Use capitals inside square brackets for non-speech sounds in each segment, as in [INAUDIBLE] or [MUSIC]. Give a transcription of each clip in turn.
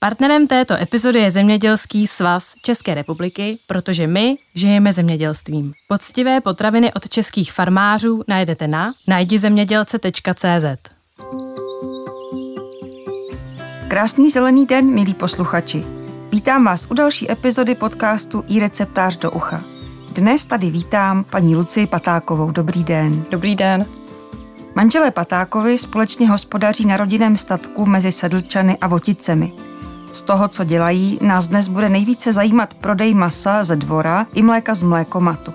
Partnerem této epizody je Zemědělský svaz České republiky, protože my žijeme zemědělstvím. Poctivé potraviny od českých farmářů najdete na najdizemědělce.cz. Krásný zelený den, milí posluchači. Vítám vás u další epizody podcastu i receptář do ucha. Dnes tady vítám paní Lucii Patákovou. Dobrý den. Dobrý den. Manželé Patákovi společně hospodaří na rodinném statku mezi Sedlčany a Voticemi – z toho, co dělají, nás dnes bude nejvíce zajímat prodej masa ze dvora i mléka z mlékomatu.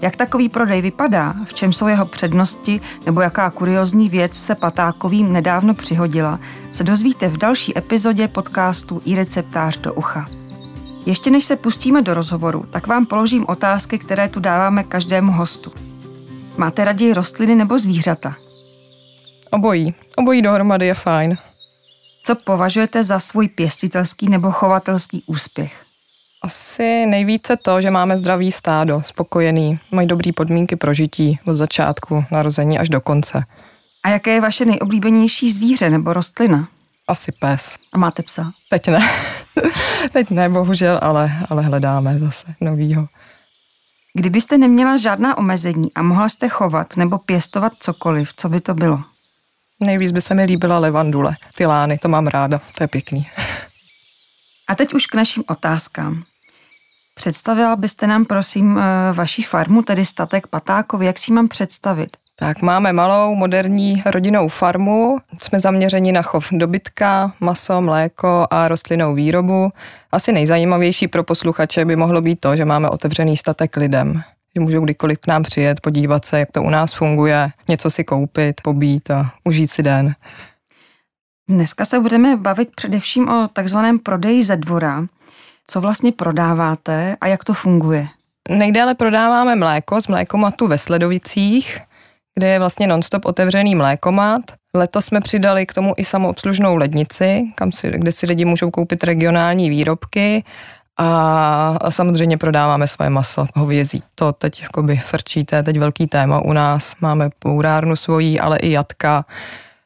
Jak takový prodej vypadá, v čem jsou jeho přednosti nebo jaká kuriozní věc se Patákovým nedávno přihodila, se dozvíte v další epizodě podcastu i receptář do ucha. Ještě než se pustíme do rozhovoru, tak vám položím otázky, které tu dáváme každému hostu. Máte raději rostliny nebo zvířata? Obojí. Obojí dohromady je fajn. Co považujete za svůj pěstitelský nebo chovatelský úspěch? Asi nejvíce to, že máme zdravý stádo, spokojený, mají dobré podmínky pro žití od začátku narození až do konce. A jaké je vaše nejoblíbenější zvíře nebo rostlina? Asi pes. A máte psa? Teď ne. [LAUGHS] Teď ne, bohužel, ale, ale hledáme zase novýho. Kdybyste neměla žádná omezení a mohla jste chovat nebo pěstovat cokoliv, co by to bylo? Nejvíc by se mi líbila levandule. Ty lány, to mám ráda, to je pěkný. [LAUGHS] A teď už k našim otázkám. Představila byste nám, prosím, eh, vaši farmu, tedy statek Patákovi. Jak si mám představit? Tak máme malou moderní rodinnou farmu, jsme zaměřeni na chov dobytka, maso, mléko a rostlinnou výrobu. Asi nejzajímavější pro posluchače by mohlo být to, že máme otevřený statek lidem že můžou kdykoliv k nám přijet, podívat se, jak to u nás funguje, něco si koupit, pobít a užít si den. Dneska se budeme bavit především o takzvaném prodeji ze dvora. Co vlastně prodáváte a jak to funguje? Nejdéle prodáváme mléko z mlékomatu ve Sledovicích, kde je vlastně nonstop otevřený mlékomat. Letos jsme přidali k tomu i samoobslužnou lednici, kam si, kde si lidi můžou koupit regionální výrobky a samozřejmě prodáváme svoje maso, hovězí. To teď jakoby frčí, to je teď velký téma u nás. Máme pourárnu svojí, ale i jatka,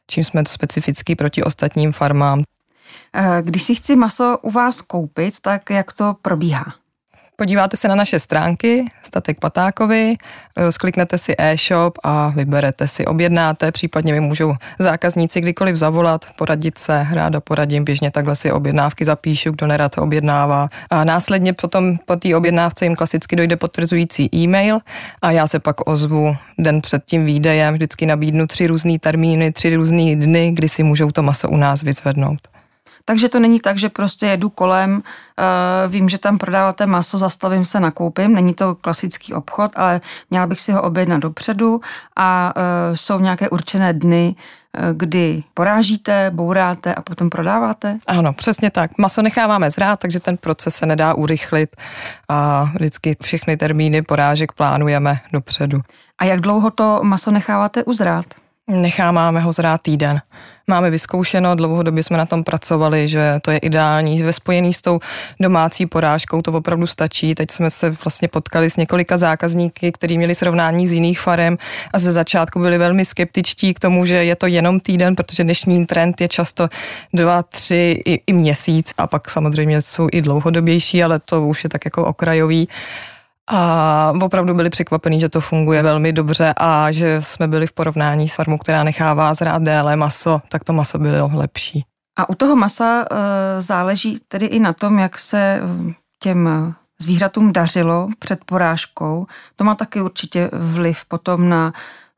čím jsme to specifický proti ostatním farmám. Eh, když si chci maso u vás koupit, tak jak to probíhá? Podíváte se na naše stránky, Statek Patákovi, skliknete si e-shop a vyberete si, objednáte, případně mi můžou zákazníci kdykoliv zavolat, poradit se, ráda poradím, běžně takhle si objednávky zapíšu, kdo nerad objednává. A následně potom po té objednávce jim klasicky dojde potvrzující e-mail a já se pak ozvu den před tím výdejem, vždycky nabídnu tři různé termíny, tři různé dny, kdy si můžou to maso u nás vyzvednout. Takže to není tak, že prostě jedu kolem, uh, vím, že tam prodáváte maso, zastavím se, nakoupím. Není to klasický obchod, ale měla bych si ho objednat dopředu a uh, jsou nějaké určené dny, uh, kdy porážíte, bouráte a potom prodáváte? Ano, přesně tak. Maso necháváme zrát, takže ten proces se nedá urychlit a vždycky všechny termíny porážek plánujeme dopředu. A jak dlouho to maso necháváte uzrát? Necháváme ho zrát týden. Máme vyzkoušeno, dlouhodobě jsme na tom pracovali, že to je ideální. Ve spojení s tou domácí porážkou to opravdu stačí. Teď jsme se vlastně potkali s několika zákazníky, kteří měli srovnání z jiných farem a ze začátku byli velmi skeptičtí k tomu, že je to jenom týden, protože dnešní trend je často dva, tři i, i měsíc a pak samozřejmě jsou i dlouhodobější, ale to už je tak jako okrajový a opravdu byli překvapení, že to funguje velmi dobře a že jsme byli v porovnání s farmou, která nechává zrát déle maso, tak to maso bylo lepší. A u toho masa e, záleží tedy i na tom, jak se eh, těm zvířatům dařilo před porážkou. To má taky určitě vliv potom na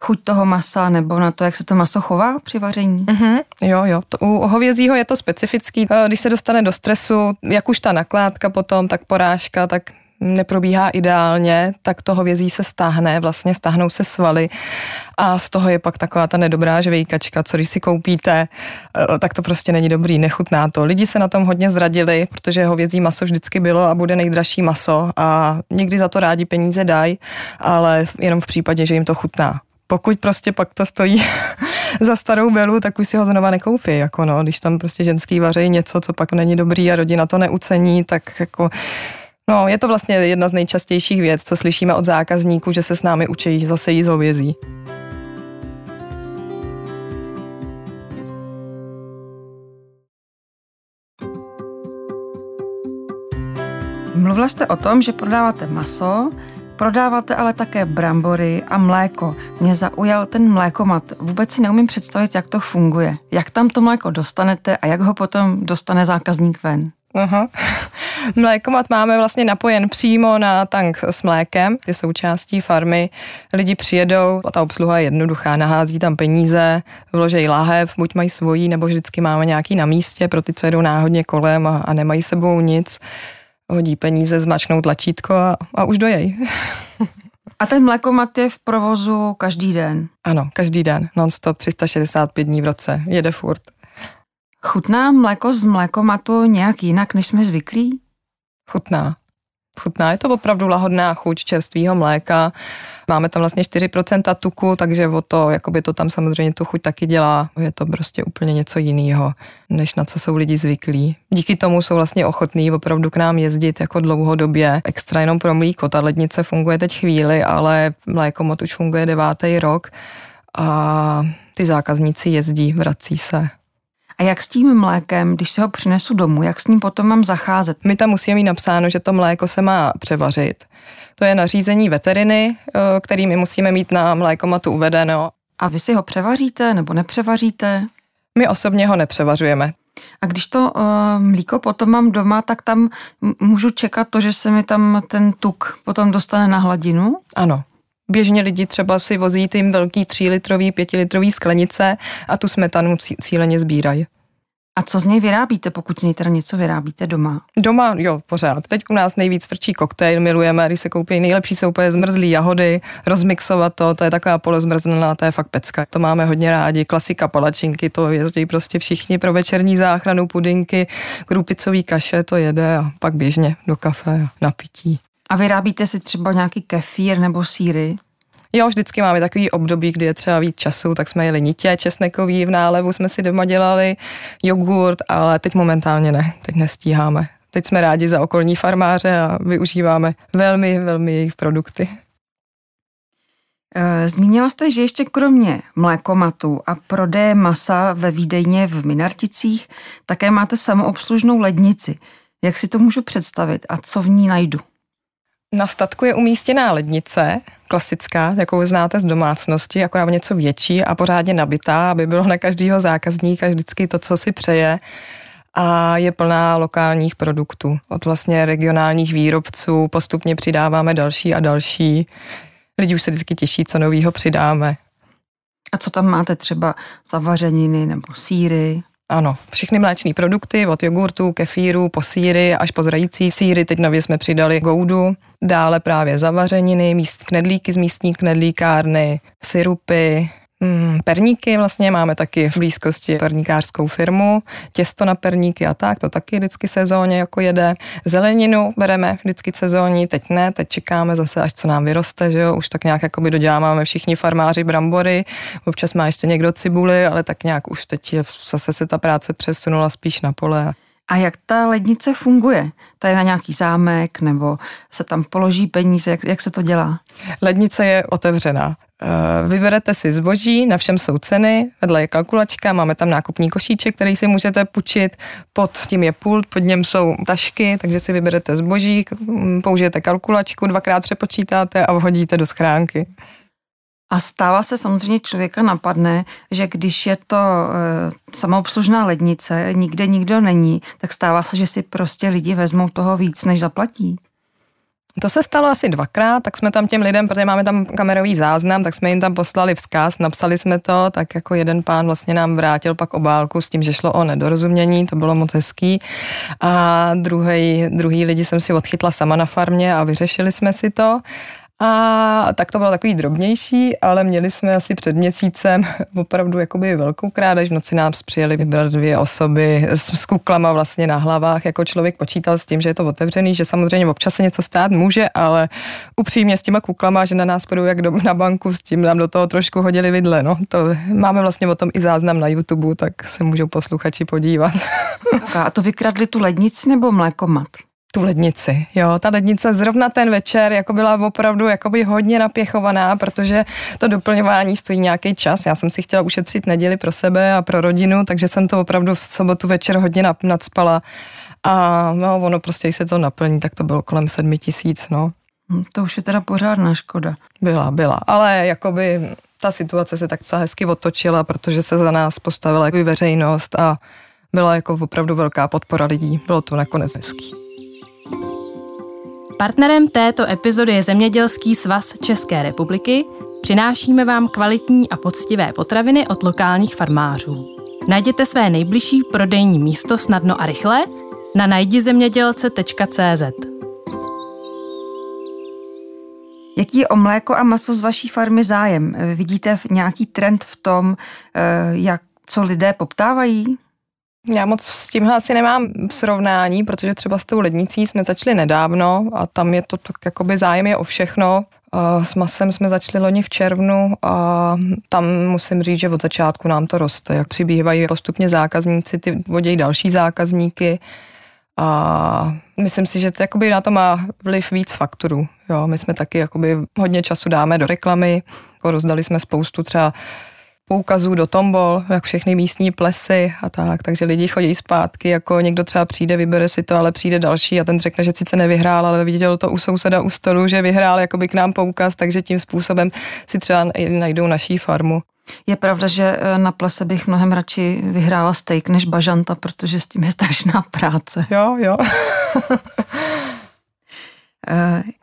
chuť toho masa nebo na to, jak se to maso chová při vaření? Mm-hmm. Jo, jo. To, u hovězího je to specifický. Eh, když se dostane do stresu, jak už ta nakládka potom, tak porážka, tak neprobíhá ideálně, tak toho vězí se stáhne, vlastně stáhnou se svaly a z toho je pak taková ta nedobrá žvejkačka, co když si koupíte, eh, tak to prostě není dobrý, nechutná to. Lidi se na tom hodně zradili, protože hovězí maso vždycky bylo a bude nejdražší maso a někdy za to rádi peníze dají, ale jenom v případě, že jim to chutná. Pokud prostě pak to stojí [LAUGHS] za starou belu, tak už si ho znova nekoupí, jako no, když tam prostě ženský vaří něco, co pak není dobrý a rodina to neucení, tak jako No, je to vlastně jedna z nejčastějších věc, co slyšíme od zákazníků, že se s námi učí zase jíst hovězí. Mluvila jste o tom, že prodáváte maso, prodáváte ale také brambory a mléko. Mě zaujal ten mlékomat. Vůbec si neumím představit, jak to funguje. Jak tam to mléko dostanete a jak ho potom dostane zákazník ven? Aha. Mlékomat máme vlastně napojen přímo na tank s mlékem, je součástí farmy. Lidi přijedou, a ta obsluha je jednoduchá, nahází tam peníze, vložej láhev, buď mají svojí, nebo vždycky máme nějaký na místě pro ty, co jedou náhodně kolem a, a nemají sebou nic. Hodí peníze, zmačknou tlačítko a, a už dojej. [LAUGHS] A ten mlékomat je v provozu každý den? Ano, každý den, non-stop, 365 dní v roce, jede furt. Chutná mléko z mlékomatu nějak jinak, než jsme zvyklí? Chutná. Chutná, je to opravdu lahodná chuť čerstvého mléka. Máme tam vlastně 4% tuku, takže o to, jakoby to tam samozřejmě tu chuť taky dělá. Je to prostě úplně něco jiného, než na co jsou lidi zvyklí. Díky tomu jsou vlastně ochotní opravdu k nám jezdit jako dlouhodobě. Extra jenom pro mlíko. Ta lednice funguje teď chvíli, ale mlékomot už funguje devátý rok a ty zákazníci jezdí, vrací se. A jak s tím mlékem, když se ho přinesu domů, jak s ním potom mám zacházet? My tam musíme mít napsáno, že to mléko se má převařit. To je nařízení veteriny, eh, který my musíme mít na mlékomatu uvedeno. A vy si ho převaříte nebo nepřevaříte? My osobně ho nepřevařujeme. A když to uh, mlíko potom mám doma, tak tam můžu čekat to, že se mi tam ten tuk potom dostane na hladinu? Ano. Běžně lidi třeba si vozí tím velký 3 litrový, 5 litrový sklenice a tu smetanu cíleně sbírají. A co z něj vyrábíte, pokud z něj teda něco vyrábíte doma? Doma, jo, pořád. Teď u nás nejvíc frčí koktejl, milujeme, když se koupí nejlepší soupeře zmrzlý jahody, rozmixovat to, to je taková polozmrzlená, to je fakt pecka. To máme hodně rádi, klasika palačinky, to jezdí prostě všichni pro večerní záchranu, pudinky, krupicový kaše, to jede a pak běžně do kafe na pití. A vyrábíte si třeba nějaký kefír nebo síry? Jo, vždycky máme takový období, kdy je třeba víc času, tak jsme jeli nitě česnekový, v nálevu jsme si doma dělali jogurt, ale teď momentálně ne, teď nestíháme. Teď jsme rádi za okolní farmáře a využíváme velmi, velmi jejich produkty. Eh, zmínila jste, že ještě kromě mlékomatu a prodeje masa ve výdejně v Minarticích také máte samoobslužnou lednici. Jak si to můžu představit a co v ní najdu? Na statku je umístěná lednice, klasická, jakou znáte z domácnosti, akorát něco větší a pořádně nabitá, aby bylo na každého zákazníka vždycky to, co si přeje a je plná lokálních produktů. Od vlastně regionálních výrobců postupně přidáváme další a další. Lidi už se vždycky těší, co novýho přidáme. A co tam máte třeba zavařeniny nebo síry? Ano, všechny mléčné produkty, od jogurtu, kefíru, po síry až po zrající síry. Teď nově jsme přidali goudu, dále právě zavařeniny, míst knedlíky z místní knedlíkárny, syrupy, Mm, perníky vlastně máme taky v blízkosti perníkářskou firmu, těsto na perníky a tak, to taky vždycky sezóně jako jede. Zeleninu bereme vždycky sezónní, teď ne, teď čekáme zase, až co nám vyroste, že jo, už tak nějak jakoby doděláváme všichni farmáři brambory, občas má ještě někdo cibuli, ale tak nějak už teď je, zase se ta práce přesunula spíš na pole. A jak ta lednice funguje? Ta je na nějaký zámek nebo se tam položí peníze? Jak, jak se to dělá? Lednice je otevřená. Eh, vyberete si zboží, na všem jsou ceny, vedle je kalkulačka, máme tam nákupní košíček, který si můžete půjčit, pod tím je pult, pod něm jsou tašky, takže si vyberete zboží, použijete kalkulačku, dvakrát přepočítáte a vhodíte do schránky. A stává se samozřejmě člověka napadne, že když je to e, samoobslužná lednice, nikde nikdo není, tak stává se, že si prostě lidi vezmou toho víc, než zaplatí. To se stalo asi dvakrát, tak jsme tam těm lidem, protože máme tam kamerový záznam, tak jsme jim tam poslali vzkaz, napsali jsme to, tak jako jeden pán vlastně nám vrátil pak obálku s tím, že šlo o nedorozumění, to bylo moc hezký. A druhý, druhý lidi jsem si odchytla sama na farmě a vyřešili jsme si to. A tak to bylo takový drobnější, ale měli jsme asi před měsícem [LAUGHS] opravdu jakoby velkou krádež. V noci nám přijeli vybrat dvě osoby s, s kuklama vlastně na hlavách. Jako člověk počítal s tím, že je to otevřený, že samozřejmě občas se něco stát může, ale upřímně s těma kuklama, že na nás půjdou jak do, na banku, s tím nám do toho trošku hodili vidle. No. To máme vlastně o tom i záznam na YouTube, tak se můžou posluchači podívat. [LAUGHS] A to vykradli tu lednici nebo mlékomat? Tu lednici. Jo, ta lednice zrovna ten večer jako byla opravdu jakoby hodně napěchovaná, protože to doplňování stojí nějaký čas. Já jsem si chtěla ušetřit neděli pro sebe a pro rodinu, takže jsem to opravdu v sobotu večer hodně nadspala. A no, ono prostě, když se to naplní, tak to bylo kolem sedmi tisíc, no. Hm, to už je teda pořádná škoda. Byla, byla, ale jakoby ta situace se tak docela hezky otočila, protože se za nás postavila jako veřejnost a byla jako opravdu velká podpora lidí. Bylo to nakonec hezký. Partnerem této epizody je Zemědělský svaz České republiky. Přinášíme vám kvalitní a poctivé potraviny od lokálních farmářů. Najděte své nejbližší prodejní místo snadno a rychle na najdizemědělce.cz. Jaký je o mléko a maso z vaší farmy zájem? Vidíte nějaký trend v tom, eh, jak co lidé poptávají? Já moc s tímhle asi nemám srovnání, protože třeba s tou lednicí jsme začali nedávno a tam je to tak jakoby zájem je o všechno. S masem jsme začali loni v červnu a tam musím říct, že od začátku nám to roste. Jak přibývají postupně zákazníci, ty vodějí další zákazníky a myslím si, že to jakoby na to má vliv víc faktorů. Jo, my jsme taky jakoby hodně času dáme do reklamy, rozdali jsme spoustu třeba poukazů do tombol, jak všechny místní plesy a tak, takže lidi chodí zpátky, jako někdo třeba přijde, vybere si to, ale přijde další a ten řekne, že sice nevyhrál, ale viděl to u souseda u stolu, že vyhrál jakoby k nám poukaz, takže tím způsobem si třeba najdou naší farmu. Je pravda, že eh, na plese bych mnohem radši vyhrála steak než bažanta, protože s tím je strašná práce. Jo, jo. [LAUGHS]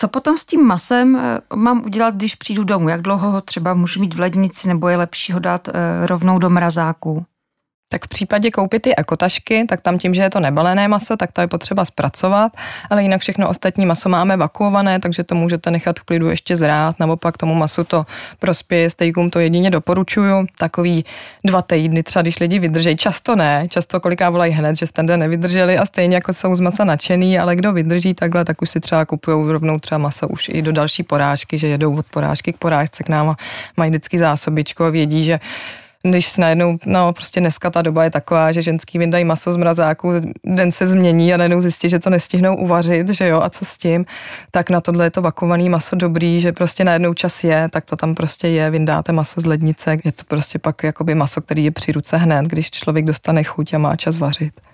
Co potom s tím masem eh, mám udělat, když přijdu domů? Jak dlouho ho třeba můžu mít v lednici, nebo je lepší ho dát eh, rovnou do mrazáku? Tak v případě koupit ty ekotašky, tak tam tím, že je to nebalené maso, tak to je potřeba zpracovat, ale jinak všechno ostatní maso máme vakuované, takže to můžete nechat v klidu ještě zrát, naopak tomu masu to prospěje, stejkům to jedině doporučuju, takový dva týdny třeba, když lidi vydrží, často ne, často koliká volají hned, že v ten den nevydrželi a stejně jako jsou z masa nadšený, ale kdo vydrží takhle, tak už si třeba kupují rovnou třeba maso už i do další porážky, že jedou od porážky k porážce k nám a mají vždycky zásobičku a vědí, že když najednou, no prostě dneska ta doba je taková, že ženský vyndají maso z mrazáku, den se změní a najednou zjistí, že to nestihnou uvařit, že jo, a co s tím, tak na tohle je to vakovaný maso dobrý, že prostě najednou čas je, tak to tam prostě je, vyndáte maso z lednice, je to prostě pak jakoby maso, který je při ruce hned, když člověk dostane chuť a má čas vařit.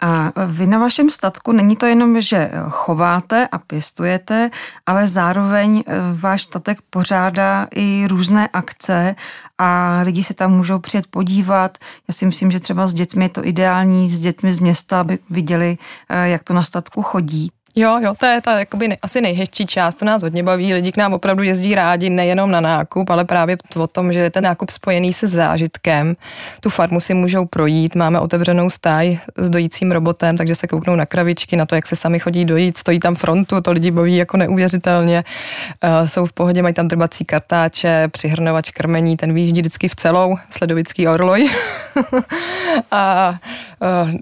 A vy na vašem statku není to jenom, že chováte a pěstujete, ale zároveň eh, váš statek pořádá i různé akce a lidi se tam můžou přijet podívat. Já si myslím, že třeba s dětmi je to ideální, s dětmi z města, aby viděli, eh, jak to na statku chodí. Jo, jo, to je ta jakoby ne, asi nejhezčí část, to nás hodně baví, lidi k nám opravdu jezdí rádi nejenom na nákup, ale právě o tom, že je ten nákup spojený se zážitkem. Tu farmu si můžou projít, máme otevřenou stáj s dojícím robotem, takže se kouknou na kravičky, na to, jak se sami chodí dojít, stojí tam frontu, to lidi baví jako neuvěřitelně. Uh, jsou v pohodě, mají tam drbací kartáče, přihrnovač krmení, ten výjíždí vždycky v celou, sledovický orloj. [LAUGHS] [LAUGHS] a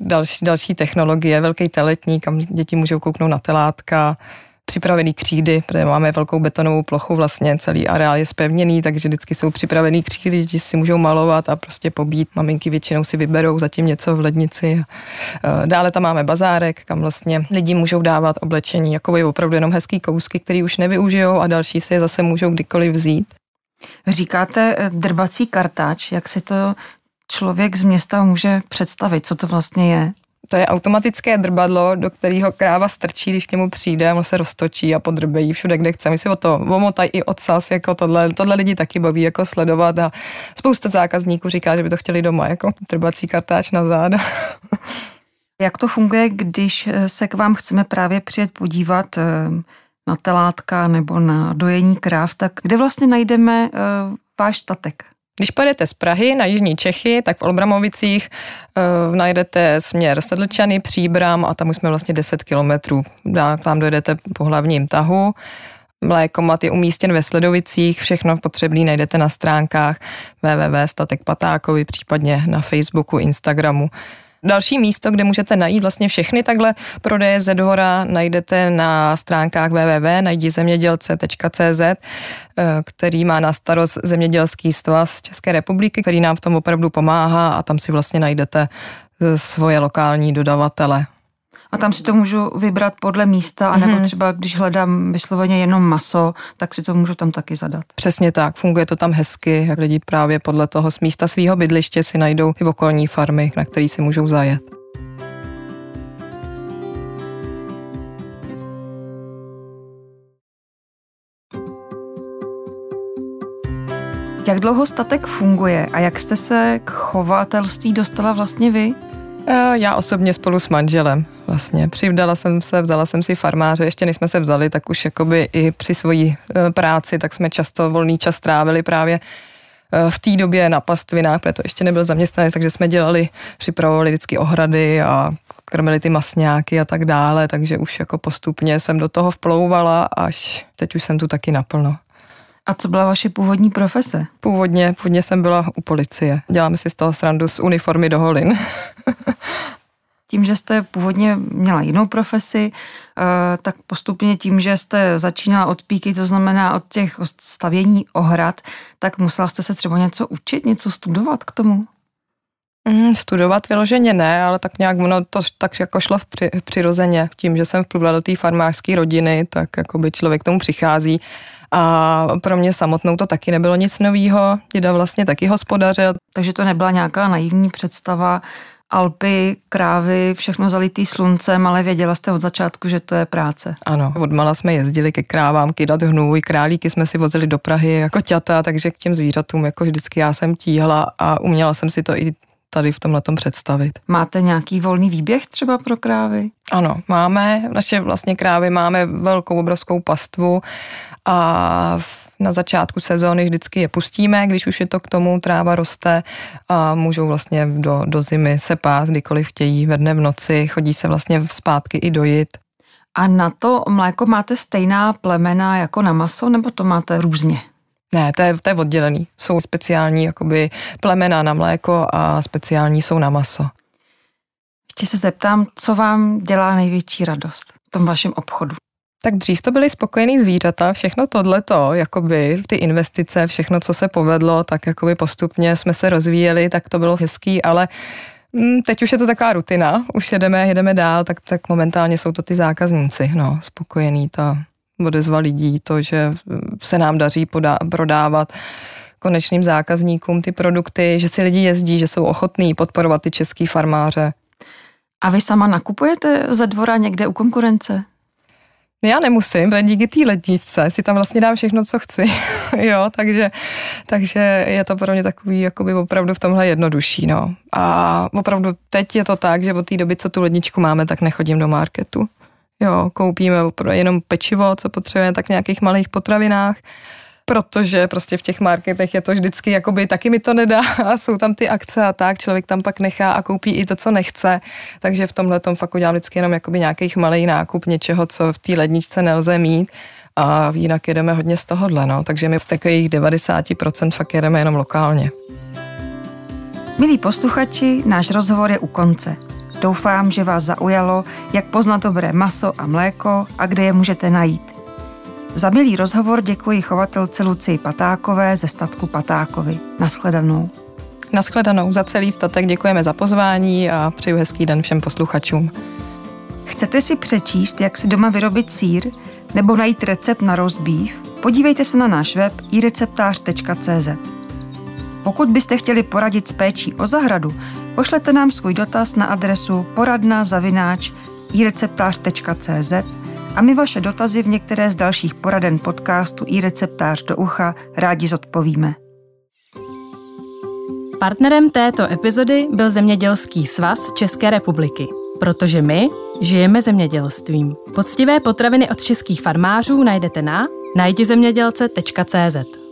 další, další technologie, velký teletník, kam děti můžou kouknout na telátka, připravený křídy, protože máme velkou betonovou plochu, vlastně celý areál je spevněný, takže vždycky jsou připravený křídy, děti si můžou malovat a prostě pobít. Maminky většinou si vyberou zatím něco v lednici. Dále tam máme bazárek, kam vlastně lidi můžou dávat oblečení, jako je opravdu jenom hezký kousky, který už nevyužijou a další si je zase můžou kdykoliv vzít. Říkáte eh, drbací kartáč, jak si to člověk z města může představit, co to vlastně je? To je automatické drbadlo, do kterého kráva strčí, když k němu přijde, ono se roztočí a podrbejí všude, kde chce. My si o to omotají i odsaz, jako tohle, tohle lidi taky baví jako sledovat a spousta zákazníků říká, že by to chtěli doma, jako drbací kartáč na záda. [LAUGHS] Jak to funguje, když se k vám chceme právě přijet podívat eh, na telátka nebo na dojení kráv, tak kde vlastně najdeme eh, váš statek? Když pojedete z Prahy na Jižní Čechy, tak v Olbramovicích uh, najdete směr Sedlčany, Příbram a tam už jsme vlastně 10 kilometrů. Tam dojedete po hlavním tahu. Mlékomat je umístěn ve Sledovicích, všechno potřebné najdete na stránkách www.statek Patákovi, případně na Facebooku, Instagramu. Další místo, kde můžete najít vlastně všechny takhle prodeje ze dvora, najdete na stránkách www.najdizemědělce.cz, eh, který má na starost Zemědělský svaz České republiky, který nám v tom opravdu pomáhá a tam si vlastně najdete eh, svoje lokální dodavatele. A tam si to můžu vybrat podle místa, anebo mm-hmm. třeba když hledám vysloveně jenom maso, tak si to můžu tam taky zadat. Přesně tak, funguje to tam hezky, jak lidi právě podle toho z místa svého bydliště si najdou ty okolní farmy, na který si můžou zajet. Jak dlouho statek funguje a jak jste se k chovatelství dostala vlastně vy? Eh, já osobně spolu s manželem vlastně. Přivdala jsem se, vzala jsem si farmáře, ještě než jsme se vzali, tak už jakoby i při svojí eh, práci, tak jsme často volný čas trávili právě eh, v té době na pastvinách, protože to ještě nebyl zaměstnanec, takže jsme dělali, připravovali vždycky ohrady a krmili ty masňáky a tak dále, takže už jako postupně jsem do toho vplouvala, až teď už jsem tu taky naplno. A co byla vaše původní profese? Původně, původně jsem byla u policie. Děláme si z toho srandu z uniformy do holin. [LAUGHS] tím, že jste původně měla jinou profesi, eh, tak postupně tím, že jste začínala od píky, to znamená od těch stavění ohrad, tak musela jste se třeba něco učit, něco studovat k tomu? Mm, studovat vyloženě ne, ale tak nějak ono to tak jako šlo v při, přirozeně. Tím, že jsem vplula do té farmářské rodiny, tak jako by člověk k tomu přichází. A pro mě samotnou to taky nebylo nic novýho. Děda vlastně taky hospodařil. Takže to nebyla nějaká naivní představa, Alpy, krávy, všechno zalitý sluncem, ale věděla jste od začátku, že to je práce. Ano, odmala jsme jezdili ke krávám, kydat hnůj, králíky jsme si vozili do Prahy jako ťata, takže k těm zvířatům jako vždycky já jsem tíhla a uměla jsem si to i tady v tomhle tom představit. Máte nějaký volný výběh třeba pro krávy? Ano, máme. Naše vlastně krávy máme velkou, obrovskou pastvu a na začátku sezóny vždycky je pustíme, když už je to k tomu, tráva roste a můžou vlastně do, do zimy se pás, kdykoliv chtějí, ve dne v noci, chodí se vlastně zpátky i dojit. A na to mléko máte stejná plemena jako na maso, nebo to máte různě? Ne, to je, to je oddělený. Jsou speciální jakoby plemena na mléko a speciální jsou na maso. Ještě se zeptám, co vám dělá největší radost v tom vašem obchodu? Tak dřív to byly spokojený zvířata, všechno tohleto, jakoby ty investice, všechno, co se povedlo, tak jakoby postupně jsme se rozvíjeli, tak to bylo hezký, ale mm, teď už je to taková rutina, už jedeme, jedeme dál, tak, tak momentálně jsou to ty zákazníci, no, spokojený, ta odezva lidí, to, že se nám daří podá, prodávat konečným zákazníkům ty produkty, že si lidi jezdí, že jsou ochotní podporovat ty český farmáře. A vy sama nakupujete ze dvora někde u konkurence? Já nemusím, protože díky té ledničce si tam vlastně dám všechno, co chci. [LAUGHS] jo, takže, takže je to pro mě takový jakoby opravdu v tomhle jednodušší. No. A opravdu teď je to tak, že od té doby, co tu ledničku máme, tak nechodím do marketu. Jo, koupíme jenom pečivo, co potřebujeme, tak v nějakých malých potravinách protože prostě v těch marketech je to vždycky, jakoby taky mi to nedá [LAUGHS] a jsou tam ty akce a tak, člověk tam pak nechá a koupí i to, co nechce, takže v tomhle tom fakt udělám vždycky jenom jakoby nějakých malý nákup něčeho, co v té ledničce nelze mít a jinak jedeme hodně z tohohle, no, takže my z takových 90% fakt jedeme jenom lokálně. Milí posluchači, náš rozhovor je u konce. Doufám, že vás zaujalo, jak poznat dobré maso a mléko a kde je můžete najít. Za milý rozhovor děkuji chovatelce Lucii Patákové ze statku Patákovi. Naschledanou. Naschledanou za celý statek děkujeme za pozvání a přeju hezký den všem posluchačům. Chcete si přečíst, jak si doma vyrobit sír nebo najít recept na roast beef? Podívejte se na náš web ireceptář.cz. Pokud byste chtěli poradit s péčí o zahradu, pošlete nám svůj dotaz na adresu poradna zavináč ireceptář.cz a my vaše dotazy v některé z dalších poraden podcastu i receptář do ucha rádi zodpovíme. Partnerem této epizody byl Zemědělský svaz České republiky, protože my žijeme zemědělstvím. Poctivé potraviny od českých farmářů najdete na najdizemědělce.cz.